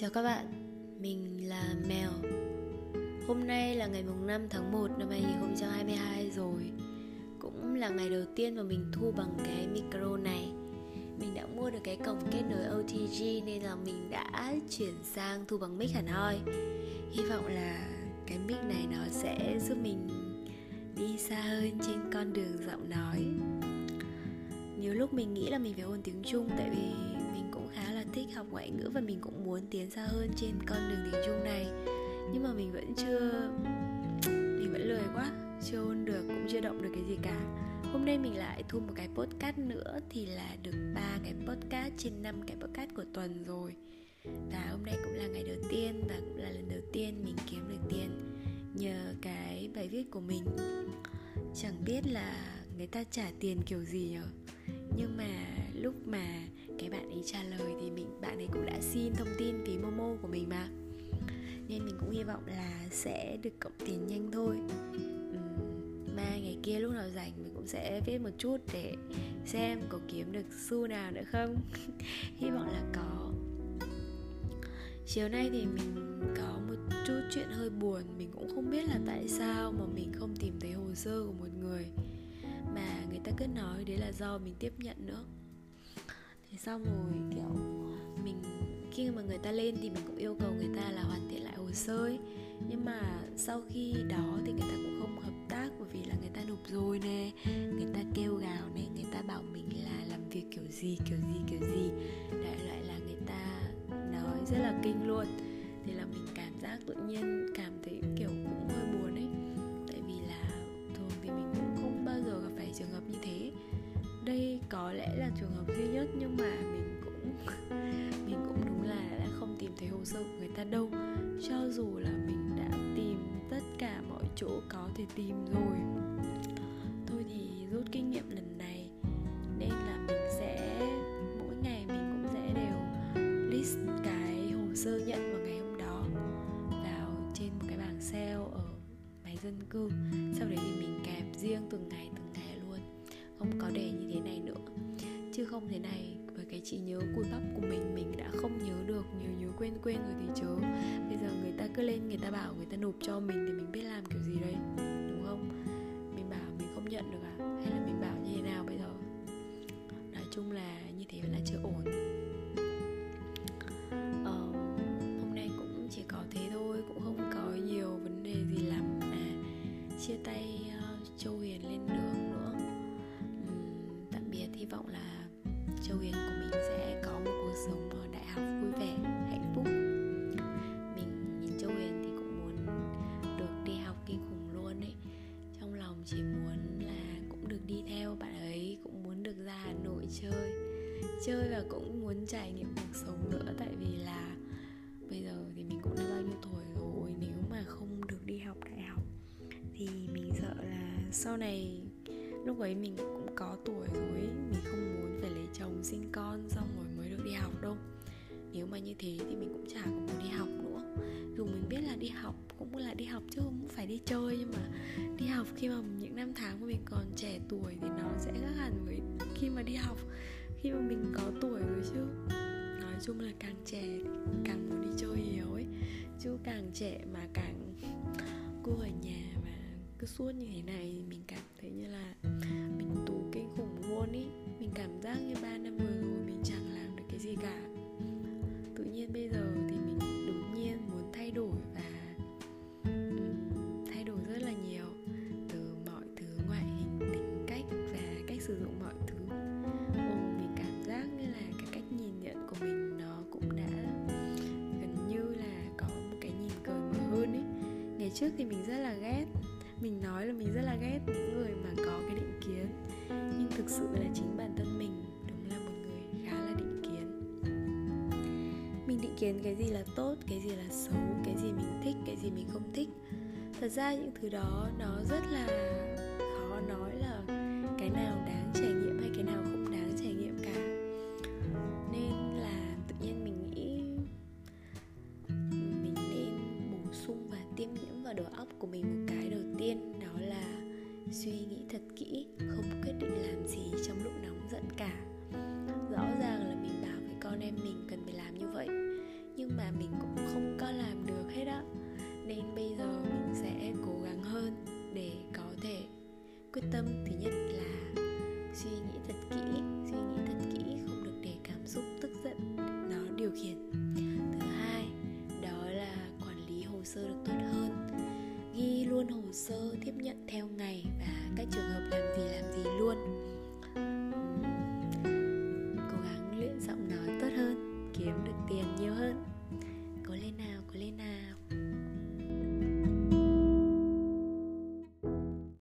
Chào các bạn, mình là Mèo. Hôm nay là ngày mùng 5 tháng 1 năm 2022 rồi. Cũng là ngày đầu tiên mà mình thu bằng cái micro này. Mình đã mua được cái cổng kết nối OTG nên là mình đã chuyển sang thu bằng mic hẳn hoi. Hy vọng là cái mic này nó sẽ giúp mình đi xa hơn trên con đường giọng nói. Nhiều lúc mình nghĩ là mình phải ôn tiếng Trung tại vì khá là thích học ngoại ngữ và mình cũng muốn tiến xa hơn trên con đường tiếng Trung này. Nhưng mà mình vẫn chưa, mình vẫn lười quá, chưa ôn được, cũng chưa động được cái gì cả. Hôm nay mình lại thu một cái podcast nữa thì là được ba cái podcast trên năm cái podcast của tuần rồi. Và hôm nay cũng là ngày đầu tiên và cũng là lần đầu tiên mình kiếm được tiền nhờ cái bài viết của mình. Chẳng biết là người ta trả tiền kiểu gì nhở? Nhưng mà lúc mà cái bạn ấy trả lời thì mình, bạn ấy cũng đã xin thông tin phí momo của mình mà. Nên mình cũng hy vọng là sẽ được cộng tiền nhanh thôi. Mai ngày kia lúc nào rảnh mình cũng sẽ viết một chút để xem có kiếm được xu nào nữa không. Hy vọng là có. Chiều nay thì mình có một chút chuyện hơi buồn. Mình cũng không biết là tại sao mà mình không tìm thấy hồ sơ của một người mà người ta cứ nói đấy là do mình tiếp nhận nữa thế xong rồi, kiểu, mình, khi mà người ta lên thì mình cũng yêu cầu người ta là hoàn thiện lại hồ sơ ấy. nhưng mà sau khi đó thì người ta cũng không hợp tác, bởi vì là người ta nộp rồi nè, người ta kêu gào nè, người ta bảo mình là làm việc kiểu gì kiểu gì kiểu gì đại loại là người ta nói rất là kinh luôn thì là mình cảm giác tự nhiên cảm thấy, kiểu, cũng hơi trường hợp duy nhất, nhưng mà mình cũng mình cũng đúng là đã không tìm thấy hồ sơ của người ta đâu. Cho dù là mình đã tìm tất cả mọi chỗ có thể tìm rồi. Thôi thì rút kinh nghiệm lần này, nên là mình sẽ, mỗi ngày mình cũng sẽ đều list cái hồ sơ nhận vào ngày hôm đó vào trên một cái bảng sale ở máy dân cư. Sau đấy thì mình kèm riêng từng ngày từng ngày luôn. Không có để như thế không thế này. Với cái trí nhớ cùi bắp của mình mình đã không nhớ được nhiều nhớ quên quên rồi thì chớ. Bây giờ người ta cứ lên người ta bảo người ta nộp cho mình thì mình biết làm kiểu gì đây đúng không? Mình bảo mình không nhận được à? Hay là mình bảo như thế nào bây giờ? Nói chung là như thế là chưa ổn. Ờ, hôm nay cũng chỉ có thế thôi cũng không có nhiều vấn đề gì lắm chia tay chơi và cũng muốn trải nghiệm cuộc sống nữa. Tại vì là bây giờ thì mình cũng đã bao nhiêu tuổi rồi, nếu mà không được đi học đại học thì mình sợ là sau này lúc ấy mình cũng có tuổi rồi mình không muốn phải lấy chồng, sinh con xong rồi mới được đi học đâu. Nếu mà như thế thì mình cũng chả có muốn đi học nữa. Dù mình biết là đi học cũng là đi học chứ không phải đi chơi, nhưng mà đi học khi mà những năm tháng của mình còn trẻ tuổi thì nó sẽ khác hẳn với khi mà đi học khi mà mình có tuổi rồi chứ. Nói chung là càng trẻ, càng muốn đi chơi nhiều ấy. Chứ càng trẻ mà càng cô ở nhà mà cứ suốt như thế này mình cảm thấy như là mình tù kinh khủng luôn ý. Mình cảm giác như ba năm vừa rồi mình chẳng làm được cái gì cả. Tự nhiên bây giờ trước thì mình rất là ghét. Mình nói là mình rất là ghét những người mà có cái định kiến, nhưng thực sự là chính bản thân mình đúng là một người khá là định kiến. Mình định kiến cái gì là tốt, cái gì là xấu, cái gì mình thích, cái gì mình không thích. Thật ra những thứ đó nó rất là khó nói là cái nào đáng trải nghiệm hay cái nào không giận cả. Rõ ràng là mình bảo với con em mình cần phải làm như vậy, nhưng mà mình cũng không có làm được hết á. Nên bây giờ mình sẽ cố gắng hơn để có thể quyết tâm. Thứ nhất là suy nghĩ thật kỹ, suy nghĩ thật kỹ, không được để cảm xúc tức giận, nó điều khiển. Thứ hai, đó là quản lý hồ sơ được tốt hơn. Ghi luôn hồ sơ, tiếp nhận theo